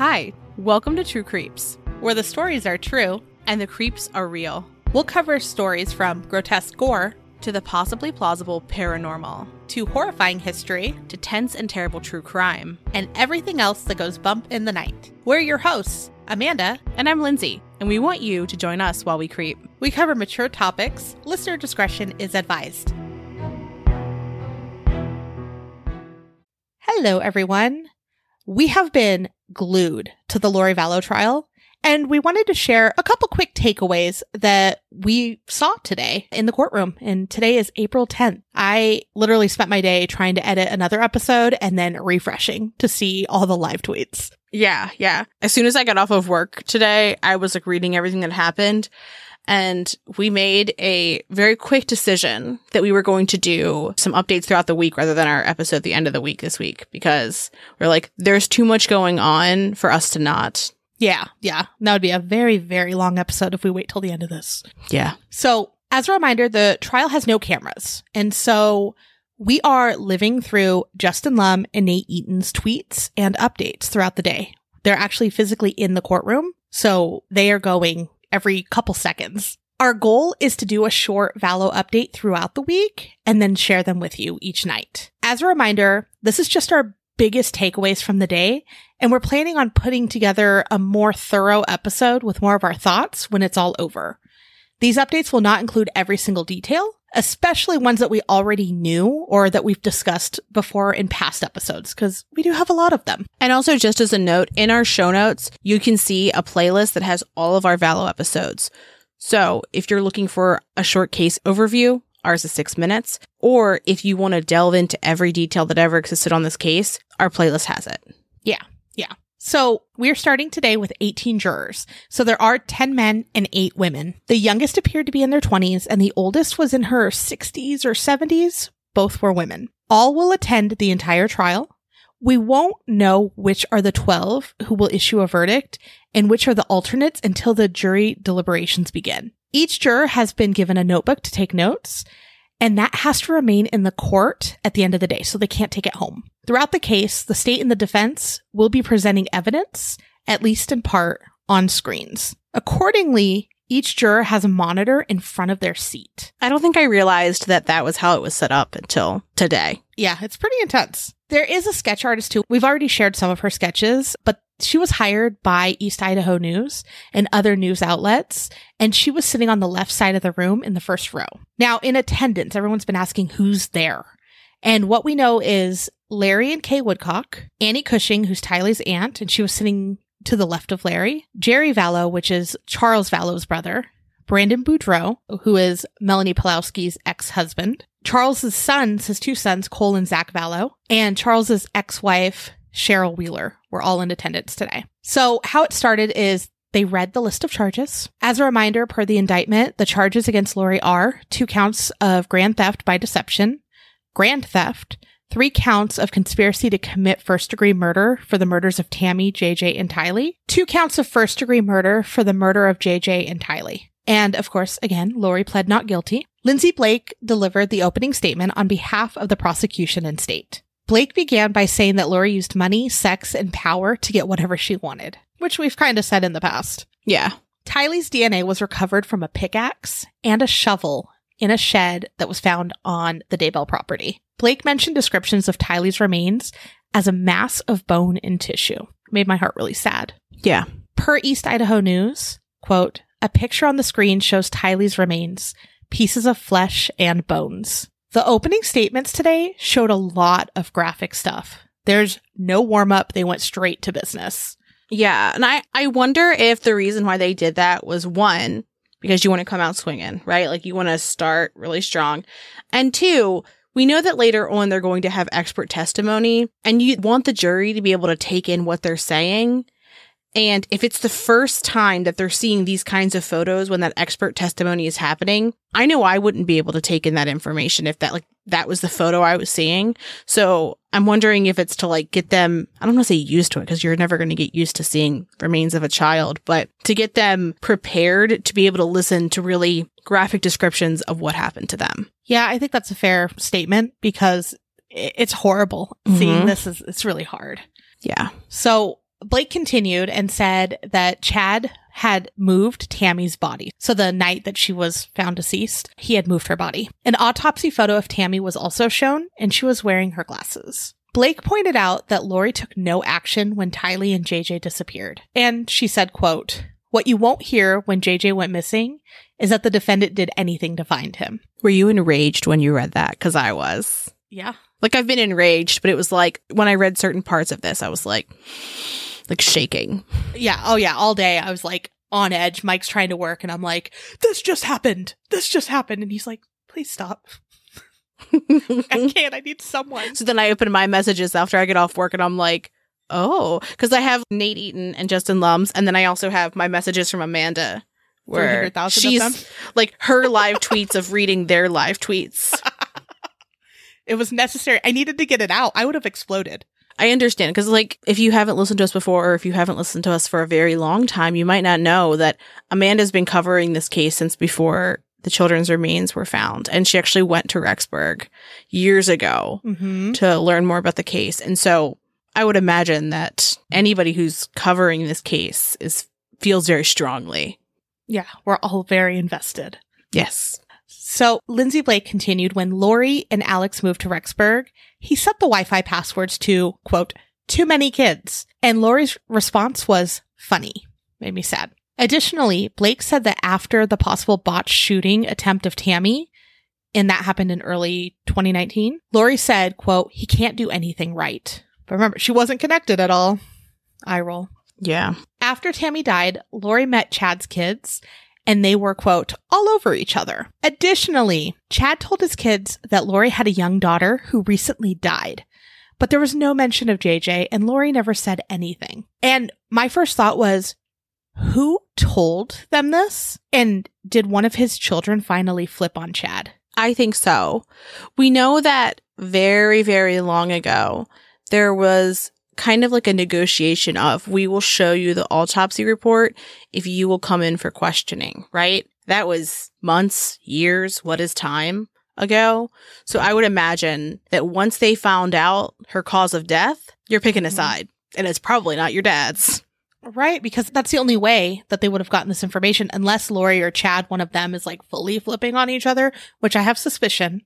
Hi, welcome to True Creeps, where the stories are true and the creeps are real. We'll cover stories from grotesque gore to the possibly plausible paranormal, to horrifying history, to tense and terrible true crime, and everything else that goes bump in the night. We're your hosts, Amanda, and I'm Lindsay, and we want you to join us while we creep. We cover mature topics. Listener discretion is advised. Hello, everyone. We have been glued to the Lori Vallow trial, and we wanted to share a couple quick takeaways that we saw today in the courtroom. And today is April 10th. I literally spent my day trying to edit another episode and then refreshing to see all the live tweets. Yeah, yeah. As soon as I got off of work today, I was like reading everything that happened. And we made a very quick decision that we were going to do some updates throughout the week rather than our episode at the end of the week this week because we're like, there's too much going on for us to not. Yeah, yeah. That would be a very, very long episode if we wait till the end of this. Yeah. So, as a reminder, the trial has no cameras. And so we are living through Justin Lum and Nate Eaton's tweets and updates throughout the day. They're actually physically in the courtroom. So they are going every couple seconds. Our goal is to do a short Vallow update throughout the week and then share them with you each night. As a reminder, this is just our biggest takeaways from the day, and we're planning on putting together a more thorough episode with more of our thoughts when it's all over. These updates will not include every single detail, especially ones that we already knew or that we've discussed before in past episodes, because we do have a lot of them. And also, just as a note, in our show notes, you can see a playlist that has all of our Vallow episodes. So if you're looking for a short case overview, ours is six minutes, or if you want to delve into every detail that ever existed on this case, our playlist has it. Yeah, yeah. So we're starting today with 18 jurors. So there are 10 men and 8 women. The youngest appeared to be in their 20s and the oldest was in her 60s or 70s. Both were women. All will attend the entire trial. We won't know which are the 12 who will issue a verdict and which are the alternates until the jury deliberations begin. Each juror has been given a notebook to take notes, and that has to remain in the court at the end of the day, so they can't take it home. Throughout the case, the state and the defense will be presenting evidence, at least in part, on screens. Accordingly, each juror has a monitor in front of their seat. I don't think I realized that that was how it was set up until today. Yeah, it's pretty intense. There is a sketch artist too. We've already shared some of her sketches, but she was hired by East Idaho News and other news outlets, and she was sitting on the left side of the room in the first row. Now, in attendance, everyone's been asking who's there. And what we know is Larry and Kay Woodcock, Annie Cushing, who's Tylee's aunt, and she was sitting to the left of Larry, Jerry Vallow, which is Charles Vallow's brother, Brandon Boudreaux, who is Melani Pawlowski's ex-husband, Charles's sons, his two sons, Cole and Zach Vallow, and Charles's ex-wife, Cheryl Wheeler, were all in attendance today. So how it started is they read the list of charges. As a reminder, per the indictment, the charges against Lori are two counts of grand theft by deception, grand theft, three counts of conspiracy to commit first degree murder for the murders of Tammy, JJ, and Tylee, two counts of first degree murder for the murder of JJ and Tylee. And of course, again, Lori pled not guilty. Lindsey Blake delivered the opening statement on behalf of the prosecution and state. Blake began by saying that Lori used money, sex, and power to get whatever she wanted, which we've kind of said in the past. Yeah. Tylee's DNA was recovered from a pickaxe and a shovel in a shed that was found on the Daybell property. Blake mentioned descriptions of Tylee's remains as a mass of bone and tissue. Made my heart really sad. Yeah. Per East Idaho News, quote, a picture on the screen shows Tylee's remains, pieces of flesh and bones. The opening statements today showed a lot of graphic stuff. There's no warm up. They went straight to business. Yeah. And I, I wonder if the reason why they did that was one, because you want to come out swinging, right? Like you want to start really strong. And two, we know that later on they're going to have expert testimony and you want the jury to be able to take in what they're saying. And if it's the first time that they're seeing these kinds of photos when that expert testimony is happening, I know I wouldn't be able to take in that information if that like that was the photo I was seeing. So I'm wondering if it's to like get them, I don't want to say used to it because you're never going to get used to seeing remains of a child, but to get them prepared to be able to listen to really graphic descriptions of what happened to them. Yeah, I think that's a fair statement because it's horrible. Seeing Mhm. this is it's really hard. Yeah. So Blake continued and said that Chad had moved Tammy's body. So the night that she was found deceased, he had moved her body. An autopsy photo of Tammy was also shown, and she was wearing her glasses. Blake pointed out that Lori took no action when Tylee and JJ disappeared. And she said, quote, what you won't hear when JJ went missing is that the defendant did anything to find him. Were you enraged when you read that? Because I was. Yeah. Like I've been enraged, but it was like when I read certain parts of this, I was like, like shaking. Yeah. Oh, yeah. All day I was like on edge. Mike's trying to work, and I'm like, this just happened. This just happened. And he's like, please stop. I can't. I need someone. So then I open my messages after I get off work and I'm like, oh, because I have Nate Eaton and Justin Lums. And then I also have my messages from Amanda where 300,000 she's like her live tweets of reading their live tweets. It was necessary. I needed to get it out. I would have exploded. I understand because, like, if you haven't listened to us before, or if you haven't listened to us for a very long time, you might not know that Amanda's been covering this case since before the children's remains were found, and she actually went to Rexburg years ago Mm-hmm. to learn more about the case. And so, I would imagine that anybody who's covering this case is feels very strongly. Yeah. We're all very invested. Yes. So Lindsey Blake continued when Lori and Alex moved to Rexburg, he set the Wi Fi passwords to, quote, too many kids. And Lori's response was funny. Made me sad. Additionally, Blake said that after the possible botched shooting attempt of Tammy, and that happened in early 2019, Lori said, quote, he can't do anything right. But remember, she wasn't connected at all. I roll. Yeah. After Tammy died, Lori met Chad's kids and they were, quote, all over each other. Additionally, Chad told his kids that Lori had a young daughter who recently died, but there was no mention of JJ and Lori never said anything. And my first thought was, who told them this? And did one of his children finally flip on Chad? I think so. We know that very, very long ago, there was kind of like a negotiation of we will show you the autopsy report if you will come in for questioning, right? That was months, years, what is time ago. So I would imagine that once they found out her cause of death, you're picking a Mhm. side and it's probably not your dad's. Right, because that's the only way that they would have gotten this information, unless Lori or Chad, one of them, is like fully flipping on each other, which I have suspicion.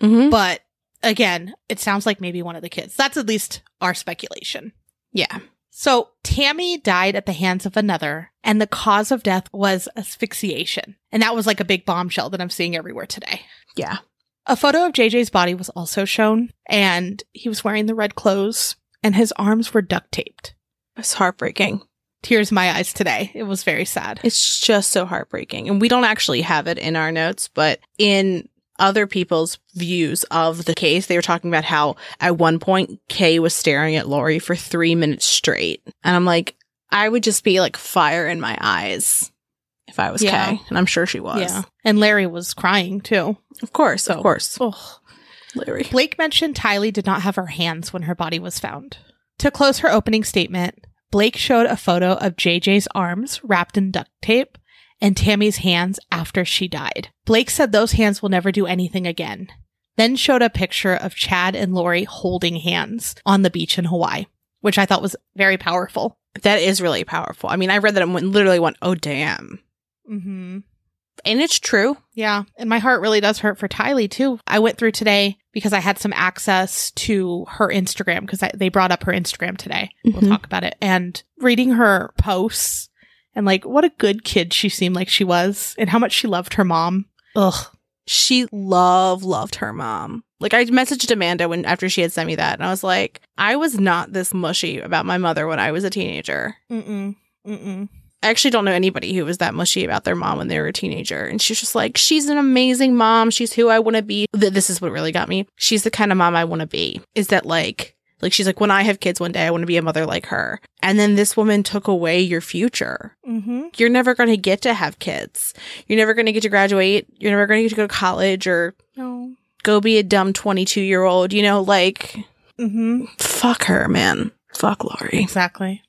Mm-hmm. But again, it sounds like maybe one of the kids. That's at least our speculation. Yeah. So Tammy died at the hands of another, and the cause of death was asphyxiation. And that was like a big bombshell that I'm seeing everywhere today. Yeah. A photo of JJ's body was also shown, and he was wearing the red clothes, and his arms were duct taped. It's heartbreaking. Tears in my eyes today. It was very sad. It's just so heartbreaking. And we don't actually have it in our notes, but in other people's views of the case, they were talking about how at one point Kay was staring at Lori for three minutes straight. And I'm like, I would just be like fire in my eyes if I was Yeah. Kay. And I'm sure she was. Yeah. And Larry was crying too. Of course, So- of course. Ugh. Larry. Blake mentioned Tylee did not have her hands when her body was found. To close her opening statement, Blake showed a photo of JJ's arms wrapped in duct tape and Tammy's hands after she died. Blake said those hands will never do anything again. Then showed a picture of Chad and Lori holding hands on the beach in Hawaii, which I thought was very powerful. That is really powerful. I mean, I read that and literally went, oh, damn. Mm-hmm. And it's true. Yeah. And my heart really does hurt for Tylee too. I went through today because I had some access to her Instagram because they brought up her Instagram today. We'll Mhm. talk about it. And reading her posts and like what a good kid she seemed like she was and how much she loved her mom. Ugh. she love loved her mom. Like I messaged Amanda when after she had sent me that, and I was like, I was not this mushy about my mother when I was a teenager. Mm-mm. Mm-mm. I actually don't know anybody who was that mushy about their mom when they were a teenager. And she's just like, she's an amazing mom. She's who I want to be. Th- This is what really got me. She's the kind of mom I want to be. Is that like, like she's like, when I have kids one day, I want to be a mother like her. And then this woman took away your future. Mm-hmm. You're never going to get to have kids. You're never going to get to graduate. You're never going to get to go to college or No. go be a dumb 22 year old, you know, like, Mm-hmm. fuck her, man. Fuck Lori. Exactly.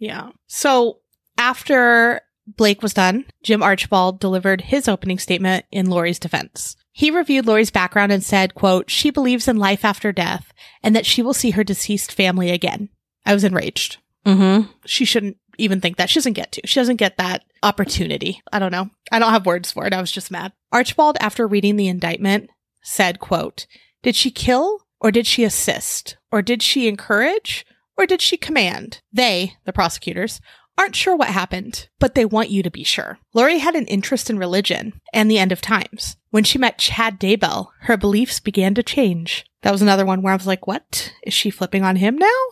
Yeah. So after Blake was done, Jim Archibald delivered his opening statement in Lori's defense. He reviewed Lori's background and said, quote, she believes in life after death and that she will see her deceased family again. I was enraged. Mm-hmm. She shouldn't even think that. She doesn't get to. She doesn't get that opportunity. I don't know. I don't have words for it. I was just mad. Archibald, after reading the indictment, said, quote, Did she kill or did she assist? Or did she encourage or did she command? They, the prosecutors, aren't sure what happened, but they want you to be sure. Lori had an interest in religion and the end of times. When she met Chad Daybell, her beliefs began to change. That was another one where I was like, what? Is she flipping on him now?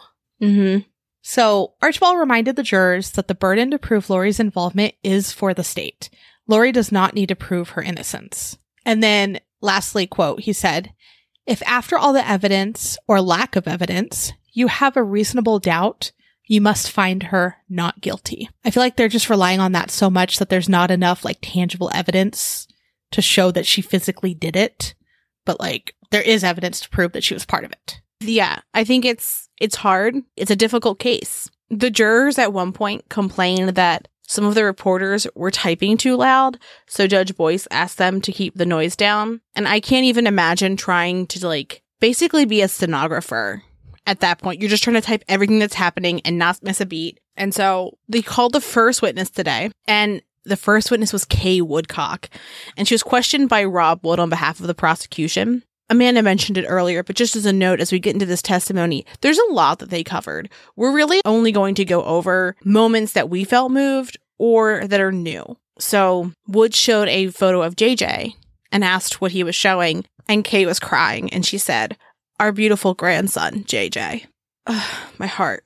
Mm-hmm. So Archibald reminded the jurors that the burden to prove Lori's involvement is for the state. Lori does not need to prove her innocence. And then lastly, quote, he said, if after all the evidence or lack of evidence, you have a reasonable doubt, you must find her not guilty. I feel like they're just relying on that so much that there's not enough like tangible evidence to show that she physically did it. But like there is evidence to prove that she was part of it. Yeah, I think it's it's hard. It's a difficult case. The jurors at one point complained that some of the reporters were typing too loud, so Judge Boyce asked them to keep the noise down. And I can't even imagine trying to like basically be a stenographer at that point. You're just trying to type everything that's happening and not miss a beat. And so they called the first witness today, and the first witness was Kay Woodcock, and she was questioned by Rob Wood on behalf of the prosecution. Amanda mentioned it earlier, but just as a note, as we get into this testimony, there's a lot that they covered. We're really only going to go over moments that we felt moved or that are new. So Wood showed a photo of JJ and asked what he was showing, and Kay was crying, and she said, Our beautiful grandson, JJ. Ugh, my heart.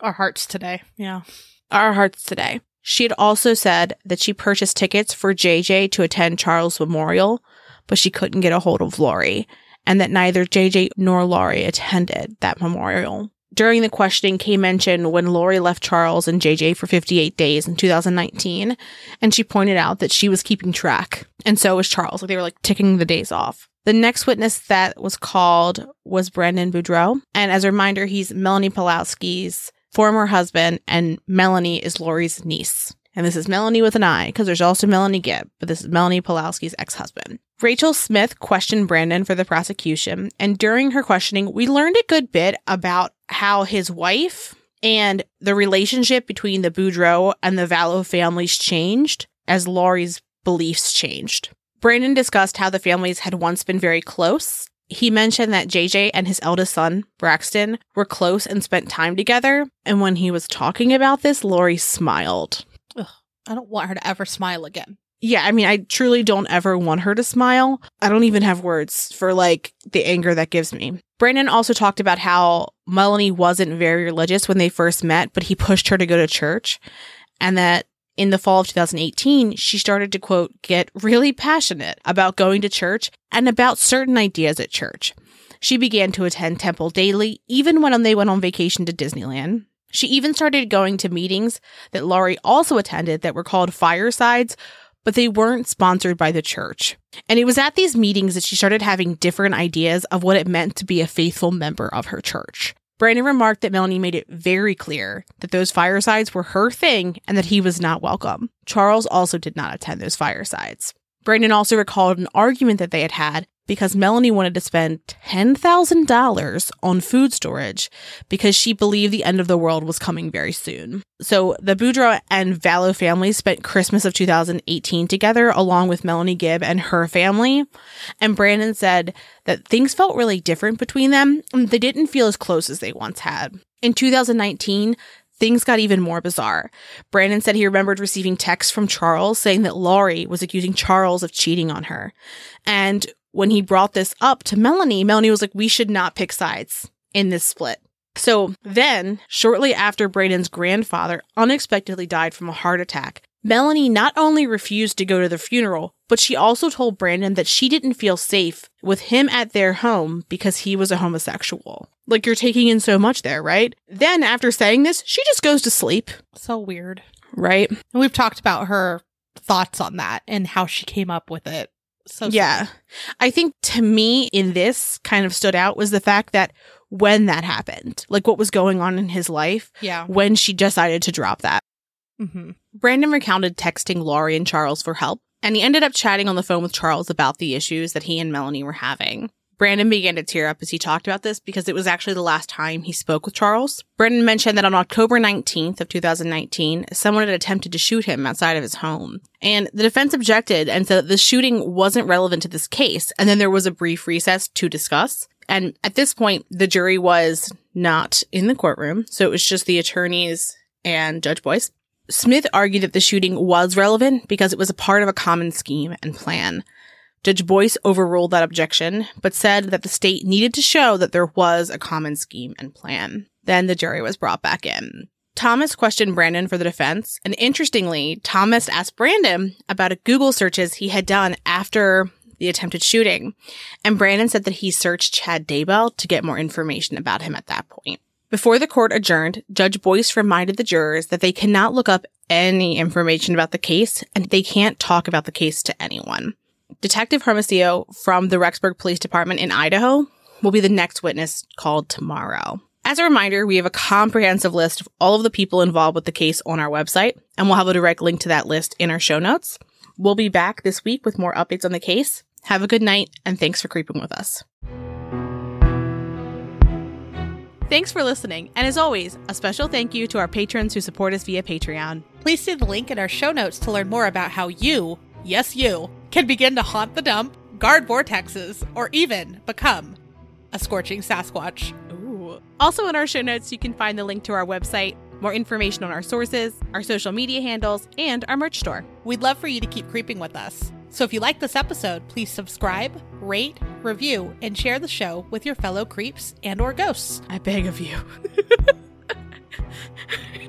Our hearts today. Yeah. Our hearts today. She had also said that she purchased tickets for JJ to attend Charles Memorial, but she couldn't get a hold of Lori, and that neither JJ nor Lori attended that memorial. During the questioning, Kay mentioned when Lori left Charles and JJ for 58 days in 2019, and she pointed out that she was keeping track, and so was Charles. Like they were like ticking the days off. The next witness that was called was Brandon Boudreaux, and as a reminder, he's Melani Pawlowski's former husband, and Melani is Lori's niece. And this is Melani with an I, because there's also Melanie Gibb, but this is Melani Pawlowski's ex husband. Rachel Smith questioned Brandon for the prosecution, and during her questioning, we learned a good bit about how his wife and the relationship between the Boudreaux and the Vallow families changed as Lori's beliefs changed. Brandon discussed how the families had once been very close. He mentioned that JJ and his eldest son, Braxton, were close and spent time together. And when he was talking about this, Lori smiled. I don't want her to ever smile again. Yeah, I mean, I truly don't ever want her to smile. I don't even have words for like the anger that gives me. Brandon also talked about how Melani wasn't very religious when they first met, but he pushed her to go to church. And that in the fall of 2018, she started to quote, get really passionate about going to church and about certain ideas at church. She began to attend temple daily, even when they went on vacation to Disneyland. She even started going to meetings that Lori also attended that were called firesides, but they weren't sponsored by the church. And it was at these meetings that she started having different ideas of what it meant to be a faithful member of her church. Brandon remarked that Melani made it very clear that those firesides were her thing and that he was not welcome. Charles also did not attend those firesides. Brandon also recalled an argument that they had had because Melani wanted to spend $10,000 on food storage because she believed the end of the world was coming very soon. So the Boudreaux and Vallow families spent Christmas of 2018 together along with Melanie Gibb and her family. And Brandon said that things felt really different between them and they didn't feel as close as they once had. In 2019, things got even more bizarre. Brandon said he remembered receiving texts from Charles saying that Lori was accusing Charles of cheating on her. And when he brought this up to Melani, Melani was like, we should not pick sides in this split. So then, shortly after Brandon's grandfather unexpectedly died from a heart attack, Melani not only refused to go to the funeral, but she also told Brandon that she didn't feel safe with him at their home because he was a homosexual. Like, you're taking in so much there, right? Then, after saying this, she just goes to sleep. So weird. Right? And we've talked about her thoughts on that and how she came up with it. So yeah. I think to me in this kind of stood out was the fact that when that happened, like what was going on in his life, yeah. when she decided to drop that. Mm-hmm. Brandon recounted texting Lori and Charles for help, and he ended up chatting on the phone with Charles about the issues that he and Melani were having. Brandon began to tear up as he talked about this because it was actually the last time he spoke with Charles. Brandon mentioned that on October 19th of 2019, someone had attempted to shoot him outside of his home. And the defense objected and said that the shooting wasn't relevant to this case. And then there was a brief recess to discuss. And at this point, the jury was not in the courtroom. So it was just the attorneys and Judge Boyce. Smith argued that the shooting was relevant because it was a part of a common scheme and plan. Judge Boyce overruled that objection, but said that the state needed to show that there was a common scheme and plan. Then the jury was brought back in. Thomas questioned Brandon for the defense, and interestingly, Thomas asked Brandon about a Google searches he had done after the attempted shooting, and Brandon said that he searched Chad Daybell to get more information about him at that point. Before the court adjourned, Judge Boyce reminded the jurors that they cannot look up any information about the case and they can't talk about the case to anyone. Detective Hermosillo from the Rexburg Police Department in Idaho will be the next witness called tomorrow. As a reminder, we have a comprehensive list of all of the people involved with the case on our website, and we'll have a direct link to that list in our show notes. We'll be back this week with more updates on the case. Have a good night, and thanks for creeping with us. Thanks for listening, and as always, a special thank you to our patrons who support us via Patreon. Please see the link in our show notes to learn more about how you, yes, you, can begin to haunt the dump, guard vortexes, or even become a scorching Sasquatch. Ooh. Also, in our show notes, you can find the link to our website, more information on our sources, our social media handles, and our merch store. We'd love for you to keep creeping with us. So if you like this episode, please subscribe, rate, review, and share the show with your fellow creeps and or ghosts. I beg of you.